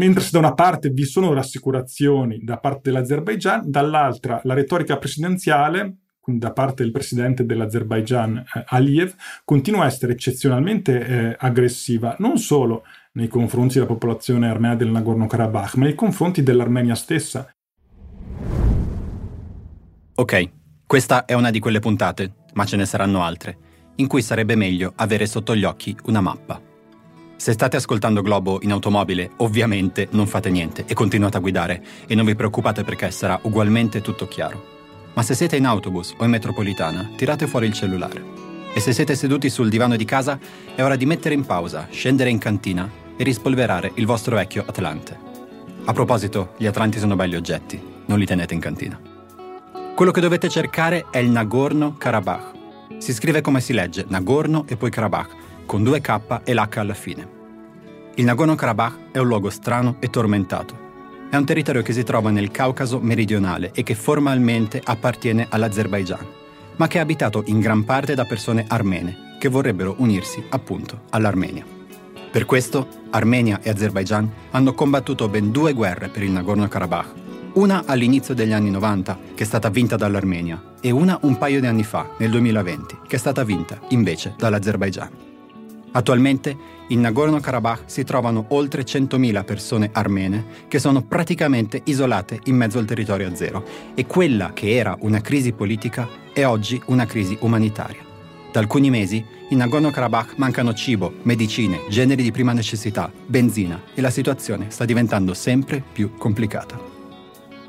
Mentre se da una parte vi sono rassicurazioni da parte dell'Azerbaigian, dall'altra la retorica presidenziale da parte del presidente dell'Azerbaigian eh, Aliyev continua a essere eccezionalmente eh, aggressiva, non solo nei confronti della popolazione armena del Nagorno-Karabakh, ma nei confronti dell'Armenia stessa. Ok, questa è una di quelle puntate, ma ce ne saranno altre, in cui sarebbe meglio avere sotto gli occhi una mappa. Se state ascoltando Globo in automobile, ovviamente non fate niente e continuate a guidare e non vi preoccupate perché sarà ugualmente tutto chiaro. Ma se siete in autobus o in metropolitana, tirate fuori il cellulare. E se siete seduti sul divano di casa, è ora di mettere in pausa, scendere in cantina e rispolverare il vostro vecchio Atlante. A proposito, gli Atlanti sono belli oggetti, non li tenete in cantina. Quello che dovete cercare è il Nagorno-Karabakh. Si scrive come si legge, Nagorno e poi Karabakh, con due K e l'H alla fine. Il Nagorno-Karabakh è un luogo strano e tormentato è un territorio che si trova nel Caucaso meridionale e che formalmente appartiene all'Azerbaigian, ma che è abitato in gran parte da persone armene che vorrebbero unirsi appunto all'Armenia. Per questo Armenia e Azerbaigian hanno combattuto ben due guerre per il Nagorno-Karabakh, una all'inizio degli anni 90, che è stata vinta dall'Armenia, e una un paio di anni fa, nel 2020, che è stata vinta invece dall'Azerbaigian. Attualmente in Nagorno-Karabakh si trovano oltre 100.000 persone armene che sono praticamente isolate in mezzo al territorio azero e quella che era una crisi politica è oggi una crisi umanitaria. Da alcuni mesi in Nagorno-Karabakh mancano cibo, medicine, generi di prima necessità, benzina e la situazione sta diventando sempre più complicata.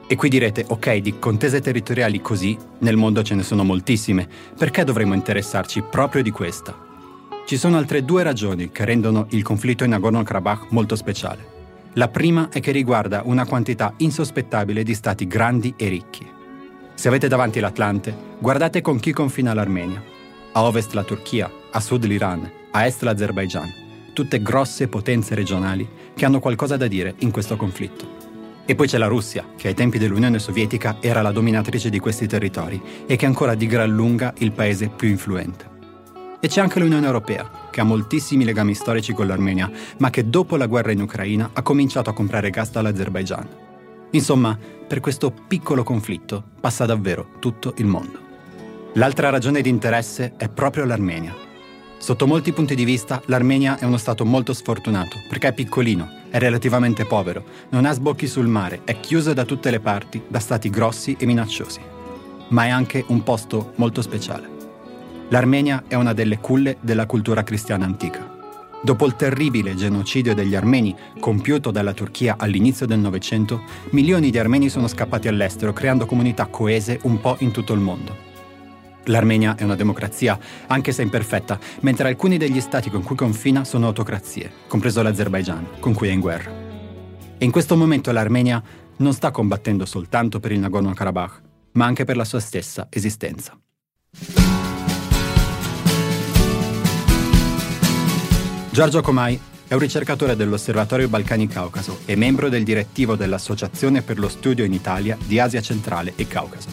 E qui direte, ok, di contese territoriali così, nel mondo ce ne sono moltissime, perché dovremmo interessarci proprio di questa? Ci sono altre due ragioni che rendono il conflitto in Nagorno-Karabakh molto speciale. La prima è che riguarda una quantità insospettabile di stati grandi e ricchi. Se avete davanti l'Atlante, guardate con chi confina l'Armenia. A ovest la Turchia, a sud l'Iran, a est l'Azerbaigian. Tutte grosse potenze regionali che hanno qualcosa da dire in questo conflitto. E poi c'è la Russia, che ai tempi dell'Unione Sovietica era la dominatrice di questi territori e che è ancora di gran lunga il paese più influente. E c'è anche l'Unione Europea, che ha moltissimi legami storici con l'Armenia, ma che dopo la guerra in Ucraina ha cominciato a comprare gas dall'Azerbaigian. Insomma, per questo piccolo conflitto passa davvero tutto il mondo. L'altra ragione di interesse è proprio l'Armenia. Sotto molti punti di vista, l'Armenia è uno stato molto sfortunato, perché è piccolino, è relativamente povero, non ha sbocchi sul mare, è chiuso da tutte le parti da stati grossi e minacciosi. Ma è anche un posto molto speciale. L'Armenia è una delle culle della cultura cristiana antica. Dopo il terribile genocidio degli armeni compiuto dalla Turchia all'inizio del Novecento, milioni di armeni sono scappati all'estero creando comunità coese un po' in tutto il mondo. L'Armenia è una democrazia, anche se imperfetta, mentre alcuni degli stati con cui confina sono autocrazie, compreso l'Azerbaigian, con cui è in guerra. E in questo momento l'Armenia non sta combattendo soltanto per il Nagorno-Karabakh, ma anche per la sua stessa esistenza. Giorgio Comai è un ricercatore dell'Osservatorio Balcani Caucaso e membro del direttivo dell'Associazione per lo Studio in Italia di Asia Centrale e Caucaso.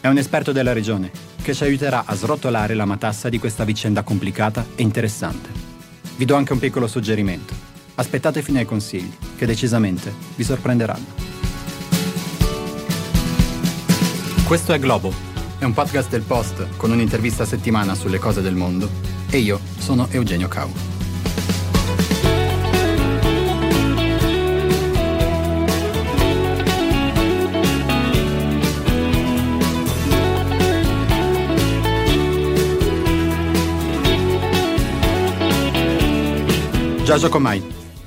È un esperto della regione che ci aiuterà a srotolare la matassa di questa vicenda complicata e interessante. Vi do anche un piccolo suggerimento. Aspettate fino ai consigli, che decisamente vi sorprenderanno. Questo è Globo, è un podcast del Post con un'intervista a settimana sulle cose del mondo e io sono Eugenio Cau. Giorgio Comai,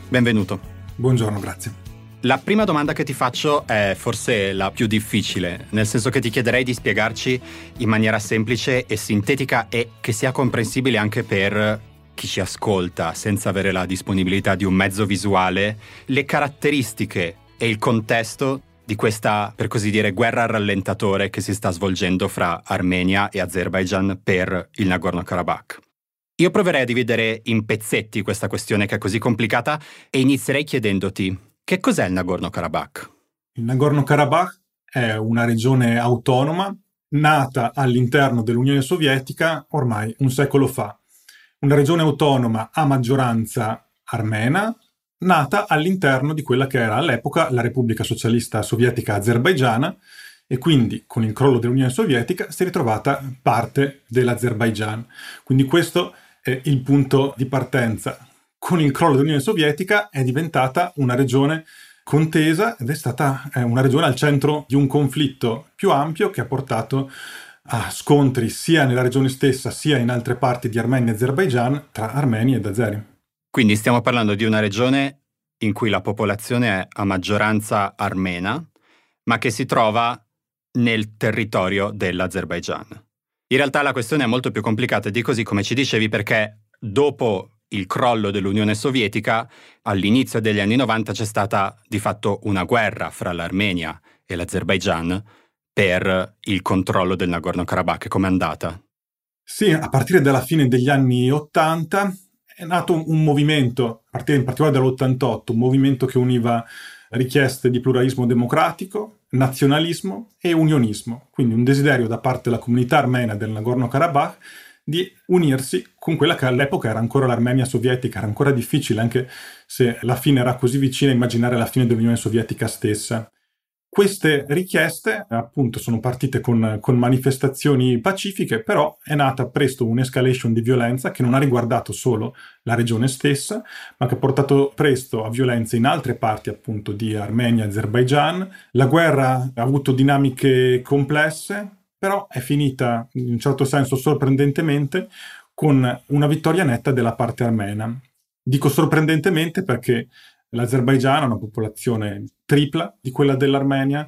benvenuto. Buongiorno, grazie. La prima domanda che ti faccio è forse la più difficile, nel senso che ti chiederei di spiegarci in maniera semplice e sintetica e che sia comprensibile anche per chi ci ascolta senza avere la disponibilità di un mezzo visuale, le caratteristiche e il contesto di questa, per così dire, guerra al rallentatore che si sta svolgendo fra Armenia e Azerbaijan per il Nagorno-Karabakh. Io proverei a dividere in pezzetti questa questione che è così complicata e inizierei chiedendoti che cos'è il Nagorno-Karabakh? Il Nagorno-Karabakh è una regione autonoma nata all'interno dell'Unione Sovietica ormai un secolo fa. Una regione autonoma a maggioranza armena, nata all'interno di quella che era all'epoca la Repubblica Socialista Sovietica Azerbaigiana e quindi con il crollo dell'Unione Sovietica si è ritrovata parte dell'Azerbaigian. Quindi questo è il punto di partenza. Con il crollo dell'Unione Sovietica è diventata una regione contesa ed è stata una regione al centro di un conflitto più ampio che ha portato a scontri sia nella regione stessa sia in altre parti di Armenia e Azerbaijan tra armeni ed azeri. Quindi stiamo parlando di una regione in cui la popolazione è a maggioranza armena, ma che si trova nel territorio dell'Azerbaigian. In realtà la questione è molto più complicata di così come ci dicevi perché dopo il crollo dell'Unione Sovietica, all'inizio degli anni 90 c'è stata di fatto una guerra fra l'Armenia e l'Azerbaigian per il controllo del Nagorno-Karabakh. Com'è andata? Sì, a partire dalla fine degli anni 80 è nato un movimento, a partire in particolare dall'88, un movimento che univa richieste di pluralismo democratico, nazionalismo e unionismo, quindi un desiderio da parte della comunità armena del Nagorno-Karabakh di unirsi con quella che all'epoca era ancora l'Armenia sovietica, era ancora difficile anche se la fine era così vicina immaginare la fine dell'Unione Sovietica stessa. Queste richieste appunto sono partite con, con, manifestazioni pacifiche, però è nata presto un'escalation di violenza che non ha riguardato solo la regione stessa, ma che ha portato presto a violenze in altre parti appunto di Armenia e Azerbaijan. La guerra ha avuto dinamiche complesse, però è finita in un certo senso sorprendentemente con una vittoria netta della parte armena. Dico sorprendentemente perché L'Azerbaigian ha una popolazione tripla di quella dell'Armenia,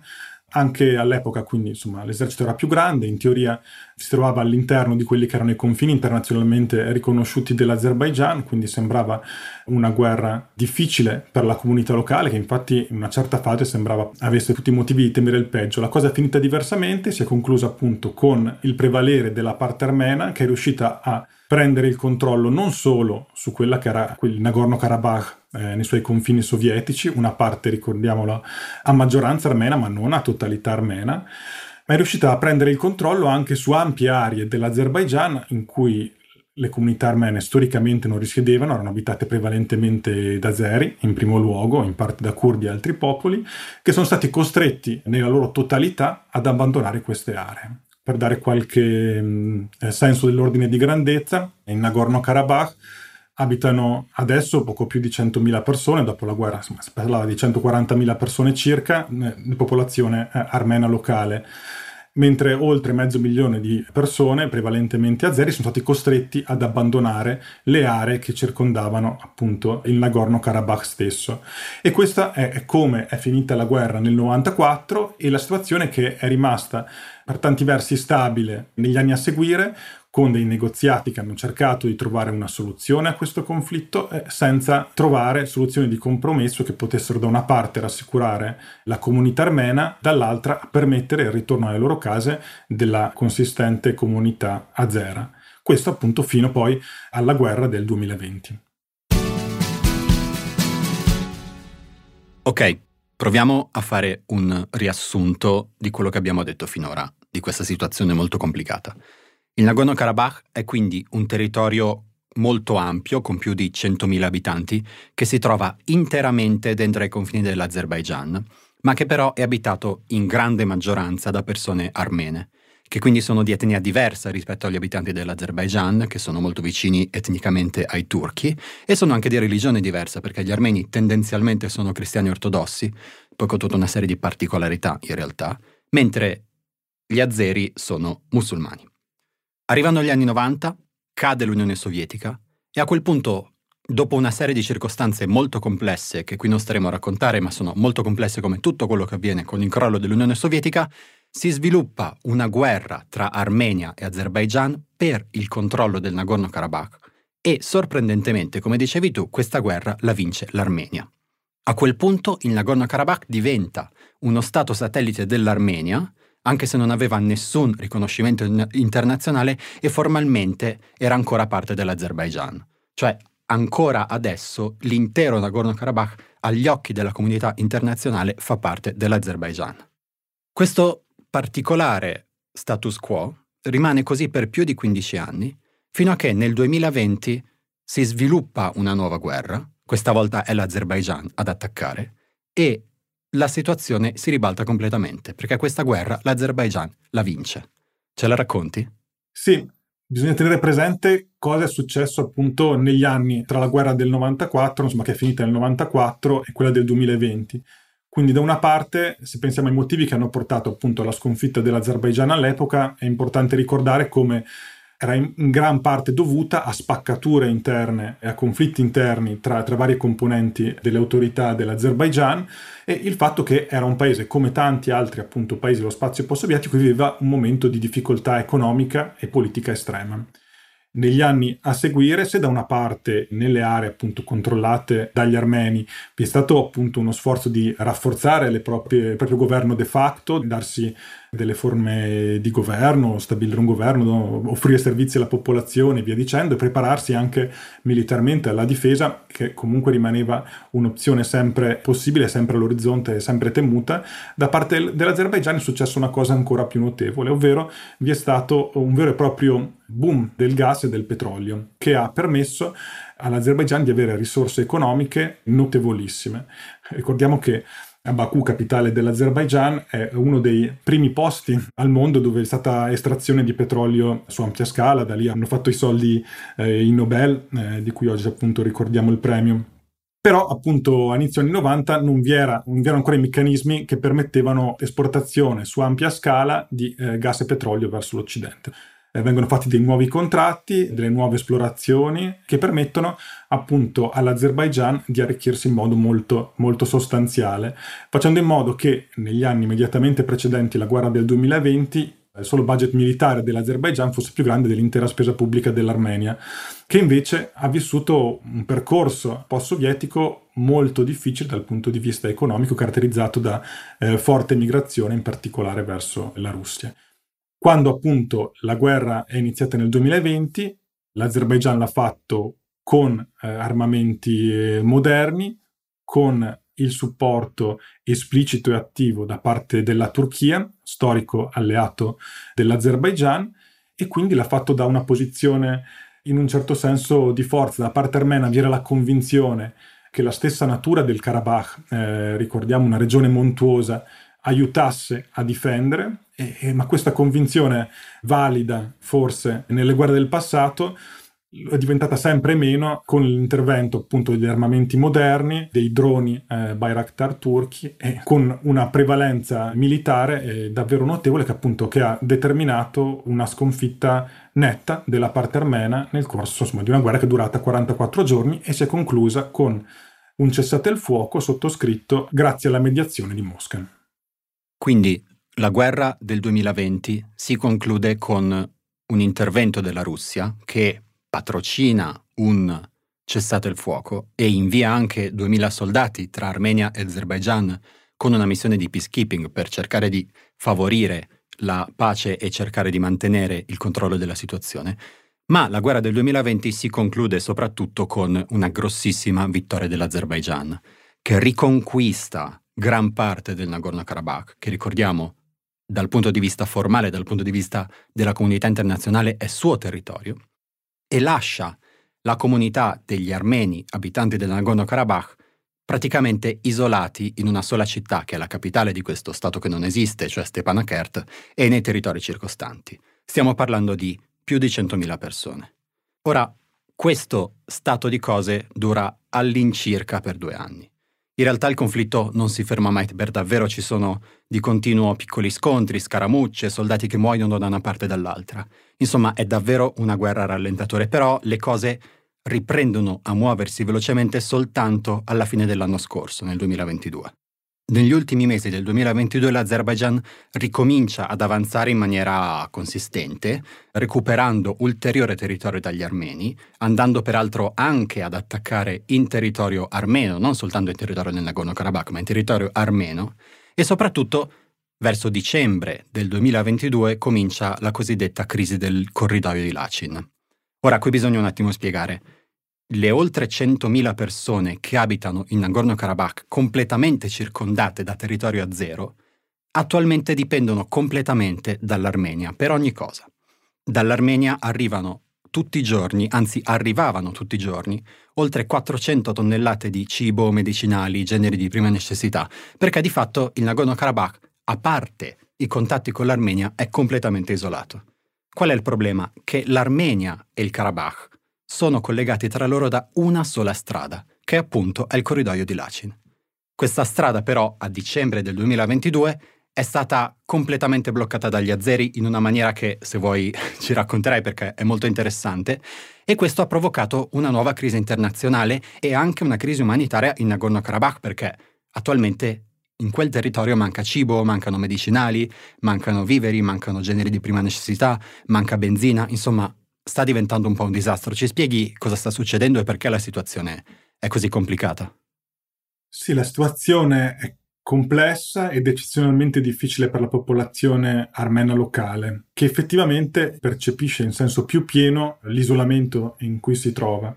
anche all'epoca, quindi insomma, l'esercito era più grande, in teoria si trovava all'interno di quelli che erano i confini internazionalmente riconosciuti dell'Azerbaigian, quindi sembrava una guerra difficile per la comunità locale, che infatti in una certa fase sembrava avesse tutti i motivi di temere il peggio. La cosa è finita diversamente, si è conclusa appunto con il prevalere della parte armena, che è riuscita a prendere il controllo non solo su quella che era il Nagorno-Karabakh eh, nei suoi confini sovietici, una parte, ricordiamolo, a maggioranza armena, ma non a totalità armena, ma è riuscita a prendere il controllo anche su ampie aree dell'Azerbaigian in cui le comunità armene storicamente non risiedevano, erano abitate prevalentemente da azeri, in primo luogo, in parte da curdi e altri popoli, che sono stati costretti nella loro totalità ad abbandonare queste aree per dare qualche mh, eh, senso dell'ordine di grandezza, in Nagorno-Karabakh abitano adesso poco più di 100.000 persone, dopo la guerra insomma, si parlava di 140.000 persone circa, eh, di popolazione eh, armena locale mentre oltre mezzo milione di persone, prevalentemente azeri, sono stati costretti ad abbandonare le aree che circondavano appunto il Nagorno-Karabakh stesso. E questa è come è finita la guerra nel 94 e la situazione che è rimasta per tanti versi stabile negli anni a seguire, con dei negoziati che hanno cercato di trovare una soluzione a questo conflitto eh, senza trovare soluzioni di compromesso che potessero da una parte rassicurare la comunità armena, dall'altra permettere il ritorno alle loro case della consistente comunità azera. Questo appunto fino poi alla guerra del 2020. Ok, proviamo a fare un riassunto di quello che abbiamo detto finora, di questa situazione molto complicata. Il Nagorno-Karabakh è quindi un territorio molto ampio, con più di 100.000 abitanti, che si trova interamente dentro i confini dell'Azerbaigian, ma che però è abitato in grande maggioranza da persone armene, che quindi sono di etnia diversa rispetto agli abitanti dell'Azerbaigian, che sono molto vicini etnicamente ai turchi, e sono anche di religione diversa, perché gli armeni tendenzialmente sono cristiani ortodossi, poi con tutta una serie di particolarità in realtà, mentre gli azeri sono musulmani. Arrivano gli anni 90, cade l'Unione Sovietica e a quel punto, dopo una serie di circostanze molto complesse, che qui non staremo a raccontare, ma sono molto complesse come tutto quello che avviene con il crollo dell'Unione Sovietica, si sviluppa una guerra tra Armenia e Azerbaigian per il controllo del Nagorno-Karabakh e, sorprendentemente, come dicevi tu, questa guerra la vince l'Armenia. A quel punto il Nagorno-Karabakh diventa uno stato satellite dell'Armenia anche se non aveva nessun riconoscimento internazionale e formalmente era ancora parte dell'Azerbaigian. Cioè, ancora adesso l'intero Nagorno-Karabakh agli occhi della comunità internazionale fa parte dell'Azerbaigian. Questo particolare status quo rimane così per più di 15 anni, fino a che nel 2020 si sviluppa una nuova guerra, questa volta è l'Azerbaijan ad attaccare e la situazione si ribalta completamente, perché questa guerra l'Azerbaijan la vince. Ce la racconti? Sì, bisogna tenere presente cosa è successo appunto negli anni tra la guerra del 94, insomma che è finita nel 94, e quella del 2020. Quindi da una parte, se pensiamo ai motivi che hanno portato appunto alla sconfitta dell'Azerbaijan all'epoca, è importante ricordare come era in, gran parte dovuta a spaccature interne e a conflitti interni tra, tra varie componenti delle autorità dell'Azerbaigian e il fatto che era un paese come tanti altri appunto paesi dello spazio post-sovietico che viveva un momento di difficoltà economica e politica estrema negli anni a seguire, se da una parte nelle aree appunto controllate dagli armeni vi è stato appunto uno sforzo di rafforzare proprie, il proprio governo de facto, darsi delle forme di governo, stabilire un governo, offrire servizi alla popolazione e via dicendo, e prepararsi anche militarmente alla difesa, che comunque rimaneva un'opzione sempre possibile, sempre all'orizzonte, sempre temuta. Da parte dell'Azerbaigian è successa una cosa ancora più notevole, ovvero vi è stato un vero e proprio boom del gas e del petrolio, che ha permesso all'Azerbaigian di avere risorse economiche notevolissime. Ricordiamo che Baku, capitale dell'Azerbaigian, è uno dei primi posti al mondo dove è stata estrazione di petrolio su ampia scala, da lì hanno fatto i soldi eh, i Nobel, eh, di cui oggi appunto ricordiamo il premio. Però appunto a inizio anni 90 non vi, era, non vi erano ancora i meccanismi che permettevano esportazione su ampia scala di eh, gas e petrolio verso l'Occidente vengono fatti dei nuovi contratti, delle nuove esplorazioni che permettono appunto all'Azerbaigian di arricchirsi in modo molto, molto sostanziale, facendo in modo che negli anni immediatamente precedenti la guerra del 2020 il solo budget militare dell'Azerbaigian fosse più grande dell'intera spesa pubblica dell'Armenia, che invece ha vissuto un percorso post-sovietico molto difficile dal punto di vista economico, caratterizzato da eh, forte migrazione, in particolare verso la Russia. Quando appunto la guerra è iniziata nel 2020, l'Azerbaigian l'ha fatto con eh, armamenti eh, moderni, con il supporto esplicito e attivo da parte della Turchia, storico alleato dell'Azerbaigian, e quindi l'ha fatto da una posizione in un certo senso di forza. Da parte armena vi era la convinzione che la stessa natura del Karabakh, eh, ricordiamo una regione montuosa, aiutasse a difendere, e, e, ma questa convinzione valida forse nelle guerre del passato è diventata sempre meno con l'intervento appunto degli armamenti moderni, dei droni eh, Bayraktar turchi e con una prevalenza militare eh, davvero notevole che appunto che ha determinato una sconfitta netta della parte armena nel corso insomma, di una guerra che è durata 44 giorni e si è conclusa con un cessate il fuoco sottoscritto grazie alla mediazione di Mosca. Quindi la guerra del 2020 si conclude con un intervento della Russia che patrocina un cessate il fuoco e invia anche 2000 soldati tra Armenia e Azerbaijan con una missione di peacekeeping per cercare di favorire la pace e cercare di mantenere il controllo della situazione. Ma la guerra del 2020 si conclude soprattutto con una grossissima vittoria dell'Azerbaijan, che riconquista gran parte del Nagorno-Karabakh, che ricordiamo dal punto di vista formale, dal punto di vista della comunità internazionale, è suo territorio, e lascia la comunità degli armeni abitanti del Nagorno-Karabakh praticamente isolati in una sola città, che è la capitale di questo stato che non esiste, cioè Stepanakert, e nei territori circostanti. Stiamo parlando di più di 100.000 persone. Ora, questo stato di cose dura all'incirca per due anni. In realtà il conflitto non si ferma mai, per davvero ci sono di continuo piccoli scontri, scaramucce, soldati che muoiono da una parte e dall'altra. Insomma, è davvero una guerra rallentatore, però le cose riprendono a muoversi velocemente soltanto alla fine dell'anno scorso, nel 2022. Negli ultimi mesi del 2022 l'Azerbaijan ricomincia ad avanzare in maniera consistente, recuperando ulteriore territorio dagli armeni, andando peraltro anche ad attaccare in territorio armeno, non soltanto in territorio del Nagorno-Karabakh, ma in territorio armeno, e soprattutto verso dicembre del 2022 comincia la cosiddetta crisi del corridoio di Lachin. Ora qui bisogna un attimo spiegare le oltre 100.000 persone che abitano in Nagorno-Karabakh completamente circondate da territorio a zero, attualmente dipendono completamente dall'Armenia per ogni cosa. Dall'Armenia arrivano tutti i giorni, anzi arrivavano tutti i giorni, oltre 400 tonnellate di cibo, medicinali, generi di prima necessità, perché di fatto il Nagorno-Karabakh, a parte i contatti con l'Armenia, è completamente isolato. Qual è il problema? Che l'Armenia e il Karabakh sono collegati tra loro da una sola strada, che appunto è il corridoio di Lachin. Questa strada però, a dicembre del 2022, è stata completamente bloccata dagli azeri in una maniera che, se vuoi, ci racconterai perché è molto interessante, e questo ha provocato una nuova crisi internazionale e anche una crisi umanitaria in Nagorno-Karabakh perché attualmente in quel territorio manca cibo, mancano medicinali, mancano viveri, mancano generi di prima necessità, manca benzina, insomma sta diventando un po' un disastro. Ci spieghi cosa sta succedendo e perché la situazione è così complicata? Sì, la situazione è complessa ed eccezionalmente difficile per la popolazione armena locale, che effettivamente percepisce in senso più pieno l'isolamento in cui si trova.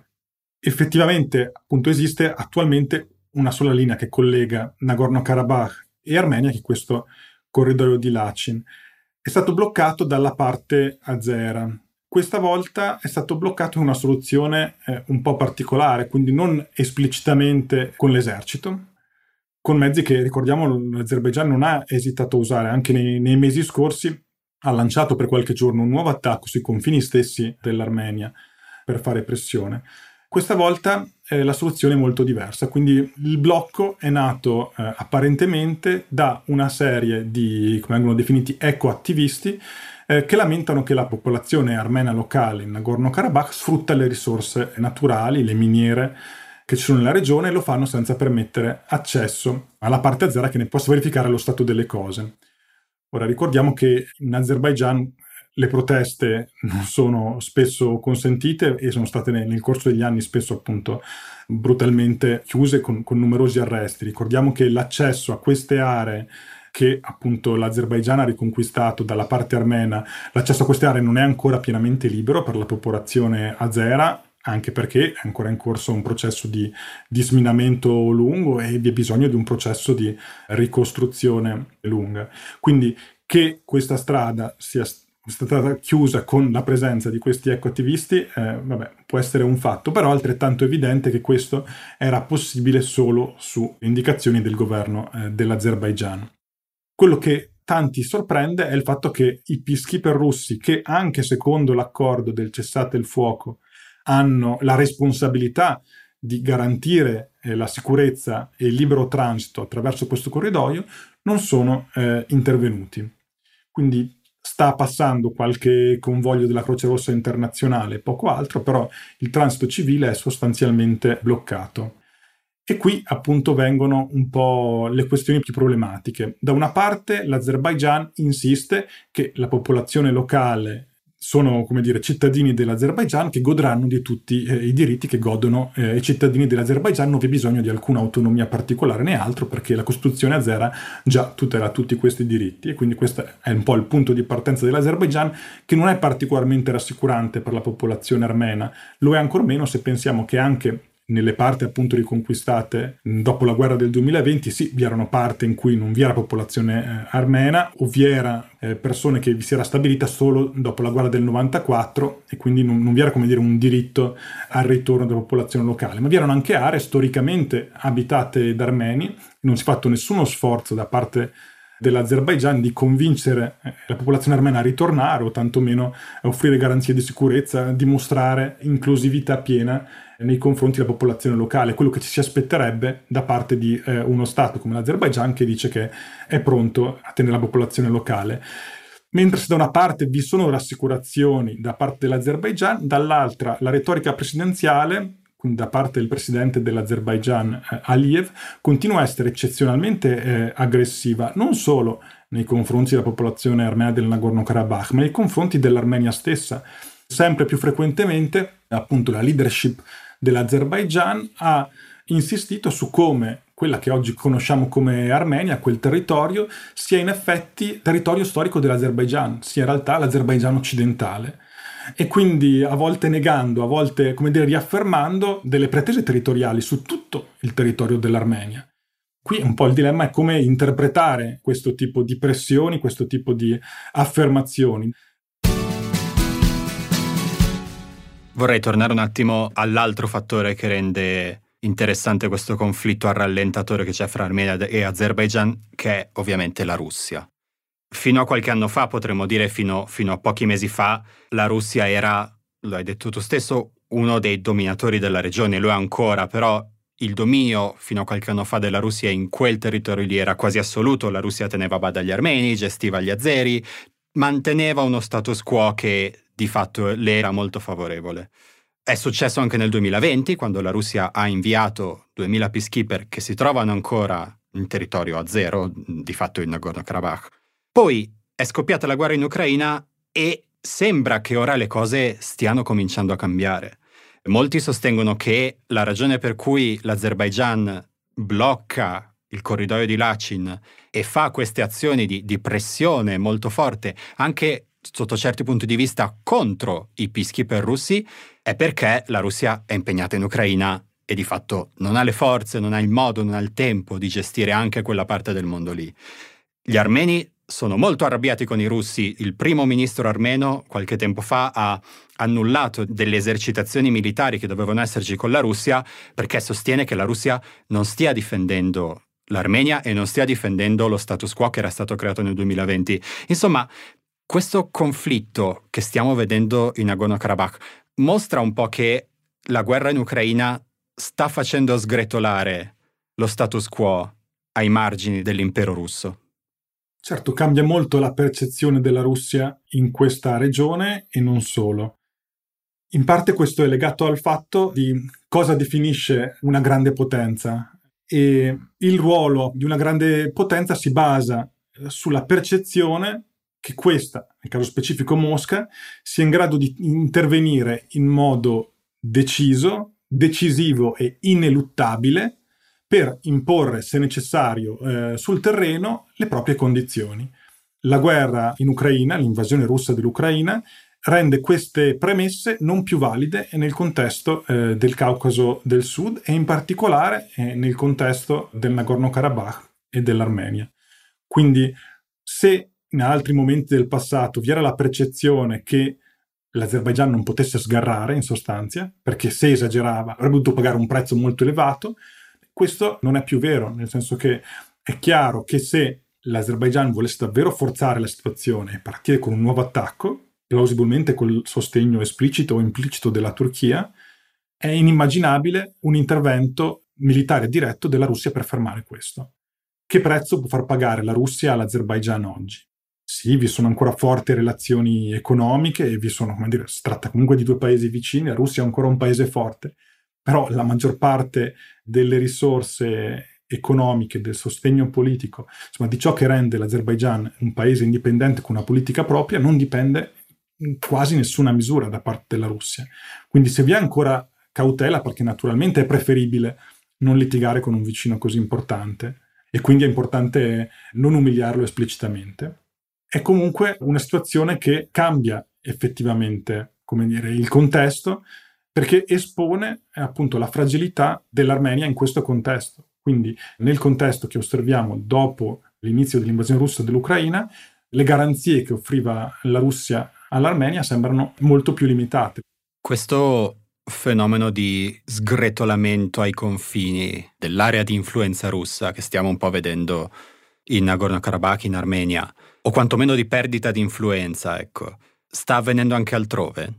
Effettivamente, appunto, esiste attualmente una sola linea che collega Nagorno-Karabakh e Armenia, che è questo corridoio di Lachin. È stato bloccato dalla parte azera, questa volta è stato bloccato in una soluzione eh, un po' particolare, quindi non esplicitamente con l'esercito, con mezzi che ricordiamo l'Azerbaigian non ha esitato a usare, anche nei, nei mesi scorsi ha lanciato per qualche giorno un nuovo attacco sui confini stessi dell'Armenia per fare pressione. Questa volta eh, la soluzione è molto diversa, quindi il blocco è nato eh, apparentemente da una serie di, come vengono definiti, ecoattivisti eh, che lamentano che la popolazione armena locale in Nagorno-Karabakh sfrutta le risorse naturali, le miniere che ci sono nella regione e lo fanno senza permettere accesso alla parte azera che ne possa verificare lo stato delle cose. Ora ricordiamo che in Azerbaigian le proteste non sono spesso consentite e sono state nel corso degli anni spesso appunto brutalmente chiuse con, con numerosi arresti. Ricordiamo che l'accesso a queste aree che appunto l'Azerbaigian ha riconquistato dalla parte armena, l'accesso a queste aree non è ancora pienamente libero per la popolazione azera, anche perché è ancora in corso un processo di, di sminamento lungo e vi è bisogno di un processo di ricostruzione lunga. Quindi che questa strada sia stata chiusa con la presenza di questi ecoattivisti, eh, vabbè, può essere un fatto, però è altrettanto evidente che questo era possibile solo su indicazioni del governo eh, dell'Azerbaigian. Quello che tanti sorprende è il fatto che i peacekeeper russi, che anche secondo l'accordo del cessate il fuoco hanno la responsabilità di garantire eh, la sicurezza e il libero transito attraverso questo corridoio, non sono eh, intervenuti. Quindi sta passando qualche convoglio della Croce Rossa internazionale, poco altro, però il transito civile è sostanzialmente bloccato. E qui appunto vengono un po' le questioni più problematiche. Da una parte l'Azerbaigian insiste che la popolazione locale sono, come dire, cittadini dell'Azerbaigian che godranno di tutti eh, i diritti che godono eh, i cittadini dell'Azerbaigian, non vi è bisogno di alcuna autonomia particolare né altro perché la Costituzione azera già tutela tutti questi diritti. E quindi questo è un po' il punto di partenza dell'Azerbaigian che non è particolarmente rassicurante per la popolazione armena, lo è ancor meno se pensiamo che anche nelle parti appunto riconquistate dopo la guerra del 2020, sì, vi erano parti in cui non vi era popolazione eh, armena o vi era eh, persone che vi si era stabilita solo dopo la guerra del 94 e quindi non, non vi era come dire un diritto al ritorno della popolazione locale, ma vi erano anche aree storicamente abitate da armeni, non si è fatto nessuno sforzo da parte dell'Azerbaigian di convincere eh, la popolazione armena a ritornare o tantomeno a offrire garanzie di sicurezza, dimostrare inclusività piena nei confronti della popolazione locale, quello che ci si aspetterebbe da parte di eh, uno Stato come l'Azerbaigian che dice che è pronto a tenere la popolazione locale. Mentre se da una parte vi sono rassicurazioni da parte dell'Azerbaigian, dall'altra la retorica presidenziale quindi da parte del presidente dell'Azerbaigian eh, Aliyev, continua a essere eccezionalmente eh, aggressiva, non solo nei confronti della popolazione armena del Nagorno-Karabakh, ma nei confronti dell'Armenia stessa. Sempre più frequentemente, appunto, la leadership dell'Azerbaigian ha insistito su come quella che oggi conosciamo come Armenia, quel territorio, sia in effetti territorio storico dell'Azerbaigian, sia in realtà l'Azerbaigian occidentale. E quindi a volte negando, a volte, come dire, riaffermando delle pretese territoriali su tutto il territorio dell'Armenia. Qui un po' il dilemma è come interpretare questo tipo di pressioni, questo tipo di affermazioni. Vorrei tornare un attimo all'altro fattore che rende interessante questo conflitto al rallentatore che c'è fra Armenia e Azerbaijan, che è ovviamente la Russia. Fino a qualche anno fa, potremmo dire fino, fino a pochi mesi fa, la Russia era, lo hai detto tu stesso, uno dei dominatori della regione, lo è ancora, però il dominio fino a qualche anno fa della Russia in quel territorio lì era quasi assoluto, la Russia teneva a bada gli armeni, gestiva gli azeri, manteneva uno status quo che di fatto le era molto favorevole. È successo anche nel 2020, quando la Russia ha inviato 2000 peacekeeper che si trovano ancora in territorio a zero, di fatto in Nagorno-Karabakh. Poi è scoppiata la guerra in Ucraina e sembra che ora le cose stiano cominciando a cambiare. Molti sostengono che la ragione per cui l'Azerbaigian blocca il corridoio di Lachin e fa queste azioni di, di pressione molto forte, anche sotto certi punti di vista contro i peacekeeper russi è perché la Russia è impegnata in Ucraina e di fatto non ha le forze, non ha il modo, non ha il tempo di gestire anche quella parte del mondo lì. Gli armeni sono molto arrabbiati con i russi. Il primo ministro armeno qualche tempo fa ha annullato delle esercitazioni militari che dovevano esserci con la Russia perché sostiene che la Russia non stia difendendo l'Armenia e non stia difendendo lo status quo che era stato creato nel 2020. Insomma, questo conflitto che stiamo vedendo in Nagorno-Karabakh mostra un po' che la guerra in Ucraina sta facendo sgretolare lo status quo ai margini dell'impero russo. Certo, cambia molto la percezione della Russia in questa regione e non solo. In parte questo è legato al fatto di cosa definisce una grande potenza e il ruolo di una grande potenza si basa sulla percezione che questa, nel caso specifico Mosca, sia in grado di intervenire in modo deciso, decisivo e ineluttabile per imporre, se necessario, eh, sul terreno le proprie condizioni. La guerra in Ucraina, l'invasione russa dell'Ucraina, rende queste premesse non più valide nel contesto eh, del Caucaso del Sud e in particolare eh, nel contesto del Nagorno-Karabakh e dell'Armenia. Quindi se in altri momenti del passato vi era la percezione che l'Azerbaigian non potesse sgarrare in sostanza, perché se esagerava avrebbe dovuto pagare un prezzo molto elevato, questo non è più vero, nel senso che è chiaro che se l'Azerbaigian volesse davvero forzare la situazione e partire con un nuovo attacco, plausibilmente col sostegno esplicito o implicito della Turchia, è inimmaginabile un intervento militare diretto della Russia per fermare questo. Che prezzo può far pagare la Russia all'Azerbaigian oggi? Sì, vi sono ancora forti relazioni economiche e vi sono, come dire, si tratta comunque di due paesi vicini, la Russia è ancora un paese forte, però la maggior parte delle risorse economiche, del sostegno politico, insomma di ciò che rende l'Azerbaigian un paese indipendente con una politica propria, non dipende in quasi nessuna misura da parte della Russia. Quindi se vi è ancora cautela, perché naturalmente è preferibile non litigare con un vicino così importante e quindi è importante non umiliarlo esplicitamente è comunque una situazione che cambia effettivamente, come dire, il contesto perché espone appunto la fragilità dell'Armenia in questo contesto. Quindi nel contesto che osserviamo dopo l'inizio dell'invasione russa dell'Ucraina, le garanzie che offriva la Russia all'Armenia sembrano molto più limitate. Questo fenomeno di sgretolamento ai confini dell'area di influenza russa che stiamo un po' vedendo in Nagorno-Karabakh, in Armenia, o quantomeno di perdita di influenza, ecco, sta avvenendo anche altrove?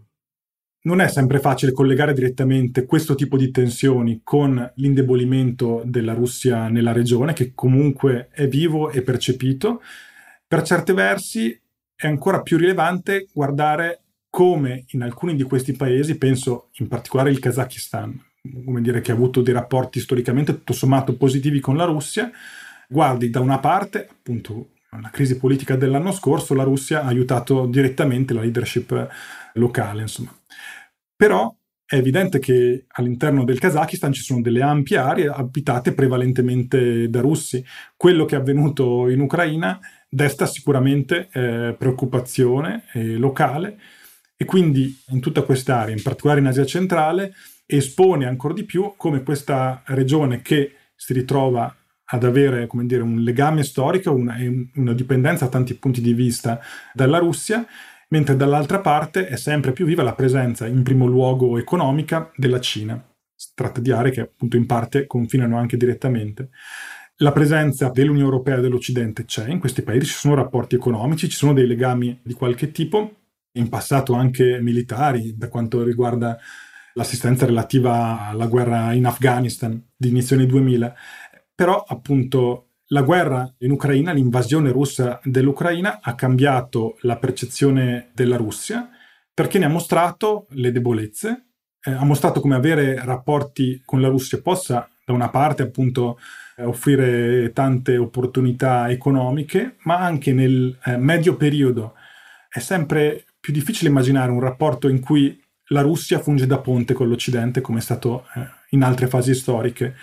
Non è sempre facile collegare direttamente questo tipo di tensioni con l'indebolimento della Russia nella regione, che comunque è vivo e percepito. Per certi versi è ancora più rilevante guardare come in alcuni di questi paesi, penso in particolare il Kazakistan, come dire che ha avuto dei rapporti storicamente tutto sommato positivi con la Russia, guardi da una parte appunto la crisi politica dell'anno scorso, la Russia ha aiutato direttamente la leadership locale, insomma. Però è evidente che all'interno del Kazakistan ci sono delle ampie aree abitate prevalentemente da russi. Quello che è avvenuto in Ucraina desta sicuramente eh, preoccupazione eh, locale e quindi in tutta quest'area, in particolare in Asia centrale, espone ancora di più come questa regione che si ritrova ad avere dire, un legame storico, una, una dipendenza a tanti punti di vista dalla Russia, mentre dall'altra parte è sempre più viva la presenza, in primo luogo economica, della Cina. Si tratta di aree che appunto in parte confinano anche direttamente. La presenza dell'Unione Europea e dell'Occidente c'è, in questi paesi ci sono rapporti economici, ci sono dei legami di qualche tipo, in passato anche militari, per quanto riguarda l'assistenza relativa alla guerra in Afghanistan di inizio anni 2000, però appunto la guerra in Ucraina, l'invasione russa dell'Ucraina ha cambiato la percezione della Russia perché ne ha mostrato le debolezze, eh, ha mostrato come avere rapporti con la Russia possa da una parte appunto eh, offrire tante opportunità economiche, ma anche nel eh, medio periodo è sempre più difficile immaginare un rapporto in cui la Russia funge da ponte con l'Occidente, come è stato eh, in altre fasi storiche.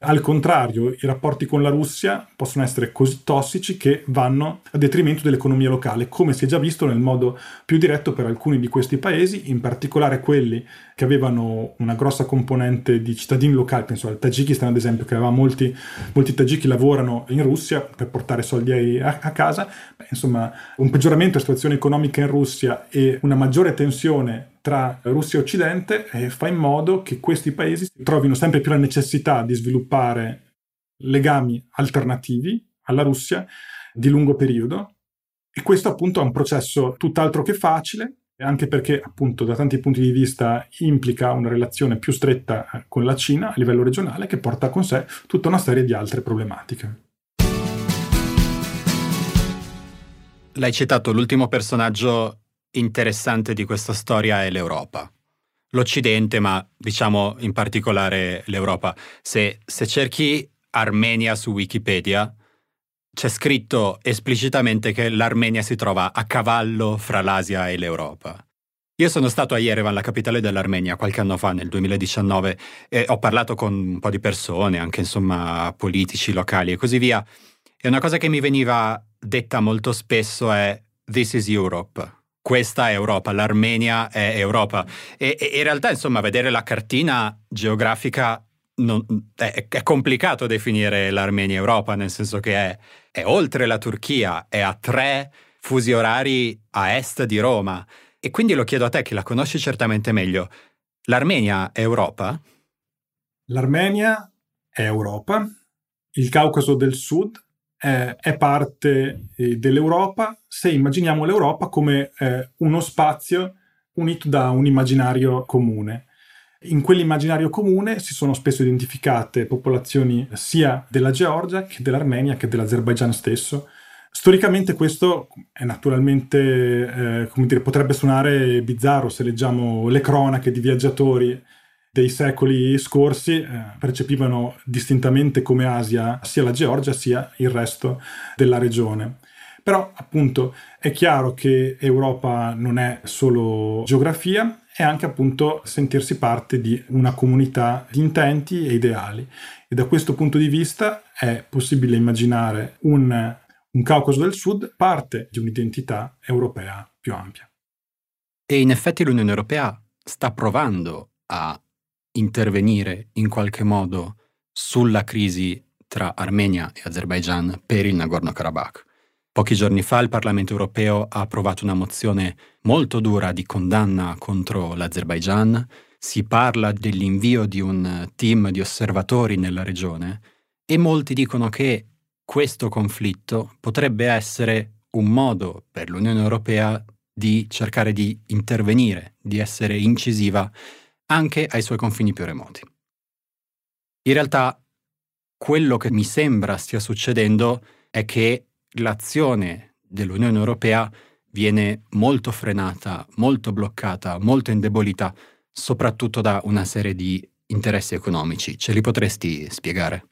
Al contrario, i rapporti con la Russia possono essere così tossici che vanno a detrimento dell'economia locale, come si è già visto nel modo più diretto per alcuni di questi paesi, in particolare quelli che avevano una grossa componente di cittadini locali, penso al Tagikistan ad esempio, che aveva molti, molti tagiki lavorano in Russia per portare soldi a, a casa. Insomma, un peggioramento della situazione economica in Russia e una maggiore tensione tra Russia e Occidente e fa in modo che questi paesi trovino sempre più la necessità di sviluppare legami alternativi alla Russia di lungo periodo e questo appunto è un processo tutt'altro che facile anche perché appunto da tanti punti di vista implica una relazione più stretta eh, con la Cina a livello regionale che porta con sé tutta una serie di altre problematiche. L'hai citato, l'ultimo personaggio interessante di questa storia è l'Europa. L'Occidente, ma diciamo in particolare l'Europa. Se, se cerchi Armenia su Wikipedia, c'è scritto esplicitamente che l'Armenia si trova a cavallo fra l'Asia e l'Europa. Io sono stato a Yerevan, la capitale dell'Armenia, qualche anno fa, nel 2019, e ho parlato con un po' di persone, anche insomma politici locali e così via. E una cosa che mi veniva detta molto spesso è This is Europe questa è Europa, l'Armenia è Europa. E, e in realtà, insomma, vedere la cartina geografica non, è, è, complicato definire l'Armenia Europa, nel senso che è, è, oltre la Turchia, è a tre fusi orari a est di Roma. E quindi lo chiedo a te, che la conosci certamente meglio. L'Armenia è Europa? L'Armenia è Europa. Il Caucaso del Sud eh, è parte eh, dell'Europa se immaginiamo l'Europa come eh, uno spazio unito da un immaginario comune. In quell'immaginario comune si sono spesso identificate popolazioni sia della Georgia che dell'Armenia che dell'Azerbaigian stesso. Storicamente questo è naturalmente, eh, come dire, potrebbe suonare bizzarro se leggiamo le cronache di viaggiatori dei secoli scorsi eh, percepivano distintamente come Asia sia la Georgia sia il resto della regione. Però appunto è chiaro che Europa non è solo geografia, è anche appunto sentirsi parte di una comunità di intenti e ideali. E da questo punto di vista è possibile immaginare un, un Caucaso del Sud parte di un'identità europea più ampia. E in effetti l'Unione Europea sta provando a intervenire in qualche modo sulla crisi tra Armenia e Azerbaijan per il Nagorno-Karabakh. Pochi giorni fa il Parlamento europeo ha approvato una mozione molto dura di condanna contro l'Azerbaijan. Si parla dell'invio di un team di osservatori nella regione e molti dicono che questo conflitto potrebbe essere un modo per l'Unione Europea di cercare di intervenire, di essere incisiva anche ai suoi confini più remoti. In realtà, quello che mi sembra stia succedendo è che l'azione dell'Unione Europea viene molto frenata, molto bloccata, molto indebolita, soprattutto da una serie di interessi economici. Ce li potresti spiegare?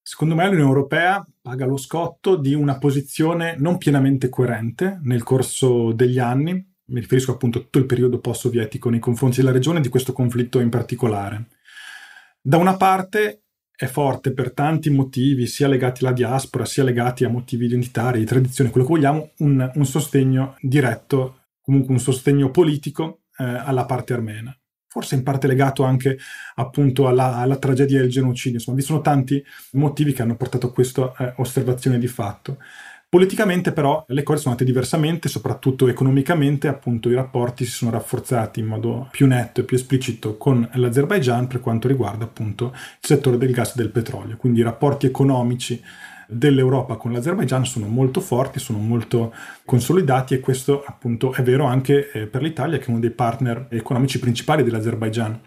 Secondo me l'Unione Europea paga lo scotto di una posizione non pienamente coerente nel corso degli anni, mi riferisco appunto a tutto il periodo post-sovietico nei confronti della regione di questo conflitto in particolare. Da una parte è forte per tanti motivi, sia legati alla diaspora, sia legati a motivi identitari, di tradizione, quello che vogliamo, un, un sostegno diretto, comunque un sostegno politico eh, alla parte armena. Forse in parte legato anche appunto alla, alla, tragedia del genocidio, insomma vi sono tanti motivi che hanno portato a questa eh, osservazione di fatto. Politicamente però le cose sono andate diversamente, soprattutto economicamente, appunto i rapporti si sono rafforzati in modo più netto e più esplicito con l'Azerbaigian per quanto riguarda appunto il settore del gas e del petrolio. Quindi i rapporti economici dell'Europa con l'Azerbaigian sono molto forti, sono molto consolidati e questo appunto è vero anche eh, per l'Italia che è uno dei partner economici principali dell'Azerbaigian.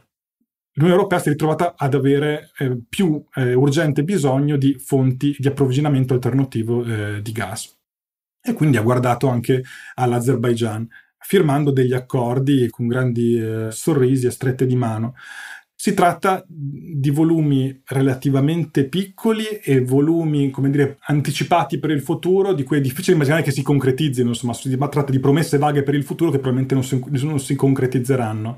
L'Unione Europea si è ritrovata ad avere eh, più eh, urgente bisogno di fonti di approvvigionamento alternativo eh, di gas e quindi ha guardato anche all'Azerbaigian firmando degli accordi con grandi eh, sorrisi e strette di mano. Si tratta di volumi relativamente piccoli e volumi, come dire, anticipati per il futuro, di cui è difficile immaginare che si concretizzino, insomma, si tratta di promesse vaghe per il futuro che probabilmente non si, non si concretizzeranno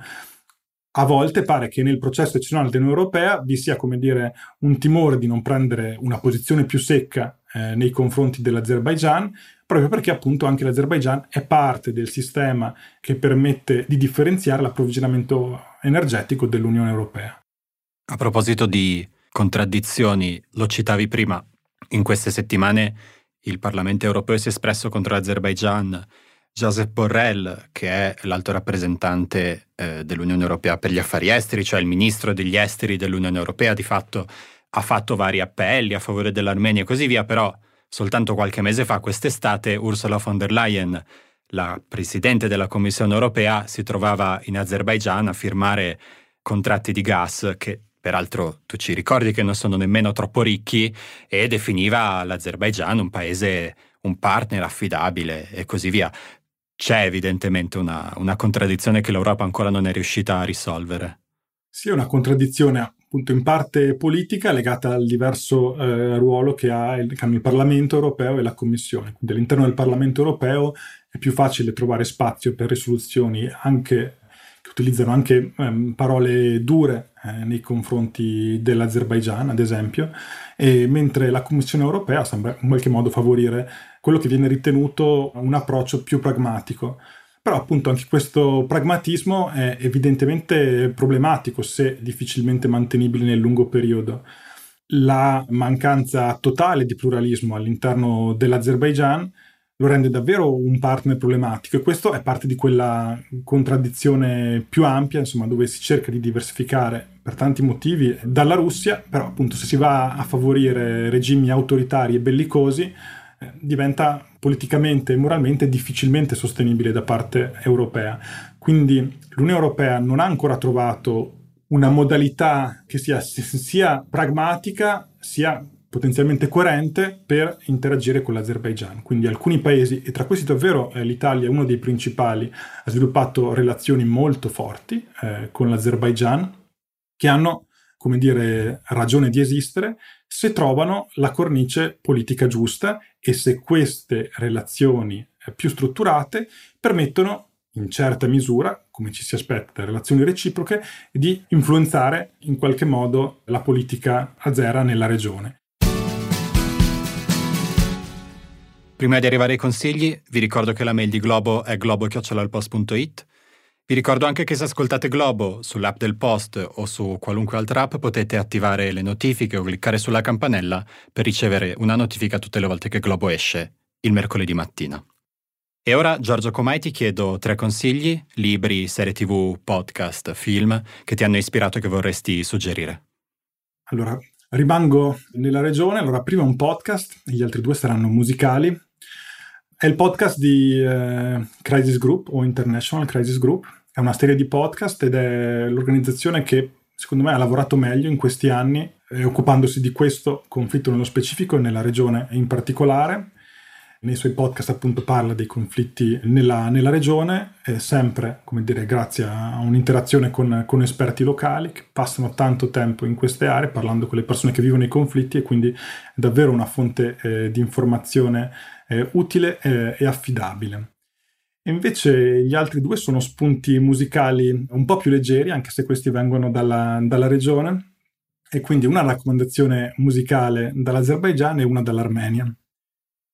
a volte pare che nel processo decisionale dell'Unione Europea vi sia, come dire, un timore di non prendere una posizione più secca eh, nei confronti dell'Azerbaigian, proprio perché appunto anche l'Azerbaigian è parte del sistema che permette di differenziare l'approvvigionamento energetico dell'Unione Europea. A proposito di contraddizioni, lo citavi prima, in queste settimane il Parlamento europeo si è espresso contro l'Azerbaigian Joseph Borrell, che è l'alto rappresentante eh, dell'Unione Europea per gli affari esteri, cioè il ministro degli esteri dell'Unione Europea, di fatto ha fatto vari appelli a favore dell'Armenia e così via, però soltanto qualche mese fa, quest'estate, Ursula von der Leyen, la presidente della Commissione Europea, si trovava in Azerbaigian a firmare contratti di gas che peraltro tu ci ricordi che non sono nemmeno troppo ricchi, e definiva l'Azerbaigian un paese, un partner affidabile e così via c'è evidentemente una, una contraddizione che l'Europa ancora non è riuscita a risolvere. Sì, è una contraddizione appunto in parte politica legata al diverso eh, ruolo che, ha il, che hanno il Parlamento europeo e la Commissione. Quindi all'interno del Parlamento europeo è più facile trovare spazio per risoluzioni anche che utilizzano anche ehm, parole dure eh, nei confronti dell'Azerbaigian, ad esempio, mentre la Commissione europea sembra in qualche modo favorire quello che viene ritenuto un approccio più pragmatico. Però appunto anche questo pragmatismo è evidentemente problematico se difficilmente mantenibile nel lungo periodo. La mancanza totale di pluralismo all'interno dell'Azerbaigian lo rende davvero un partner problematico e questo è parte di quella contraddizione più ampia, insomma, dove si cerca di diversificare per tanti motivi dalla Russia, però appunto se si va a favorire regimi autoritari e bellicosi diventa politicamente e moralmente difficilmente sostenibile da parte europea. Quindi l'Unione Europea non ha ancora trovato una modalità che sia sia pragmatica sia potenzialmente coerente per interagire con l'Azerbaigian. Quindi alcuni paesi, e tra questi davvero eh, l'Italia è uno dei principali, ha sviluppato relazioni molto forti eh, con l'Azerbaigian, che hanno, come dire, ragione di esistere se trovano la cornice politica giusta e se queste relazioni eh, più strutturate permettono in certa misura, come ci si aspetta relazioni reciproche, di influenzare in qualche modo la politica azera nella regione. Prima di arrivare ai consigli, vi ricordo che la mail di Globo è globo.it vi ricordo anche che se ascoltate Globo sull'app del Post o su qualunque altra app potete attivare le notifiche o cliccare sulla campanella per ricevere una notifica tutte le volte che Globo esce, il mercoledì mattina. E ora, Giorgio Comai, ti chiedo tre consigli, libri, serie tv, podcast, film che ti hanno ispirato e che vorresti suggerire. Allora, rimango nella regione. Allora, prima un podcast, gli altri due saranno musicali. È il podcast di eh, Crisis Group o International Crisis Group. È una serie di podcast ed è l'organizzazione che secondo me ha lavorato meglio in questi anni, eh, occupandosi di questo conflitto nello specifico e nella regione in particolare. Nei suoi podcast appunto parla dei conflitti nella, nella regione, sempre come dire grazie a un'interazione con, con, esperti locali che passano tanto tempo in queste aree parlando con le persone che vivono i conflitti e quindi è davvero una fonte eh, di informazione eh, utile eh, e affidabile. Invece gli altri due sono spunti musicali un po' più leggeri, anche se questi vengono dalla, dalla regione, e quindi una raccomandazione musicale dall'Azerbaigian e una dall'Armenia.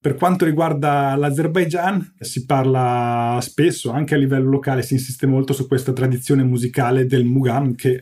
Per quanto riguarda l'Azerbaigian, si parla spesso, anche a livello locale, si insiste molto su questa tradizione musicale del Mugam, che eh,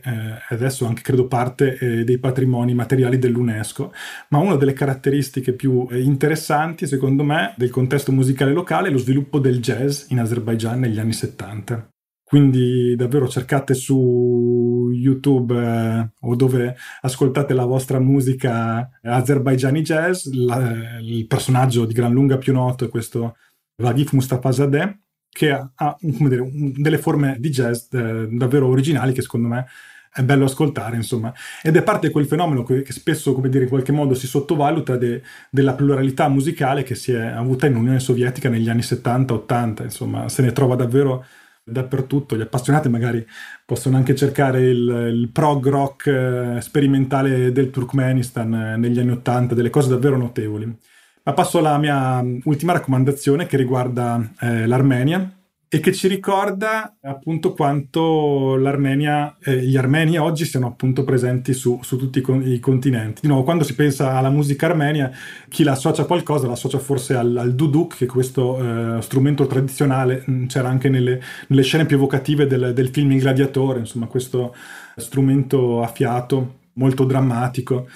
adesso anche credo parte eh, dei patrimoni materiali dell'UNESCO. Ma una delle caratteristiche più eh, interessanti, secondo me, del contesto musicale locale è lo sviluppo del jazz in Azerbaigian negli anni 70. Quindi davvero cercate su YouTube eh, o dove ascoltate la vostra musica azerbaigiani jazz, la, il personaggio di gran lunga più noto è questo Vagif Mustafazadeh che ha, ha dire, delle forme di jazz eh, davvero originali che secondo me è bello ascoltare, insomma. Ed è parte di quel fenomeno che, che spesso, come dire, in qualche modo si sottovaluta de, della pluralità musicale che si è avuta in Unione Sovietica negli anni 70-80, insomma, se ne trova davvero dappertutto. Gli appassionati magari possono anche cercare il, il prog rock eh, sperimentale del Turkmenistan eh, negli anni Ottanta, delle cose davvero notevoli. Ma passo alla mia ultima raccomandazione che riguarda eh, l'Armenia e che ci ricorda appunto quanto l'Armenia, eh, gli armeni oggi siano appunto presenti su, su tutti i, con- i, continenti. Di nuovo, quando si pensa alla musica armenia, chi la associa a qualcosa la associa forse al, al duduk, che è questo eh, strumento tradizionale, mm, c'era anche nelle, nelle, scene più evocative del, del film Il Gladiatore, insomma questo strumento a fiato molto drammatico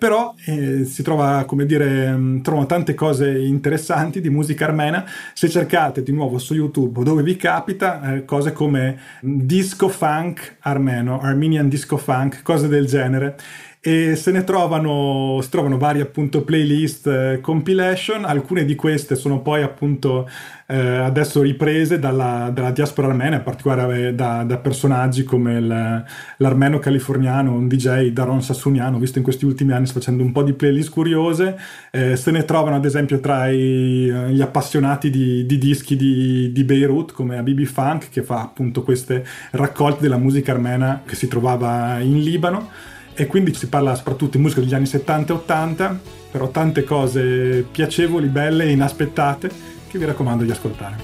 però eh, si trova, come dire, mm, trovano tante cose interessanti di musica armena. Se cercate di nuovo su YouTube dove vi capita, eh, cose come disco funk armeno, Armenian disco funk, cose del genere e se ne trovano, si trovano varie appunto playlist eh, compilation, alcune di queste sono poi appunto eh, adesso riprese dalla, dalla, diaspora armena, in particolare da, da personaggi come il, l'armeno californiano, un DJ Daron Sassuniano, visto in questi ultimi anni facendo un po' di playlist curiose, eh, se ne trovano ad esempio tra i, eh, gli appassionati di, di dischi di, di, Beirut come Abibi Funk che fa appunto queste raccolte della musica armena che si trovava in Libano e quindi si parla soprattutto di musica degli anni 70 e 80, però tante cose piacevoli, belle e inaspettate che vi raccomando di ascoltare.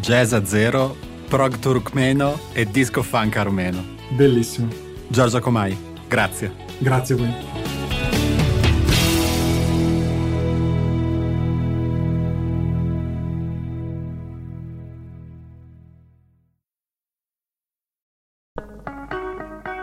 Jazz a zero, prog turkmeno e disco funk armeno. Bellissimo. Giorgio Comai, grazie. Grazie a voi.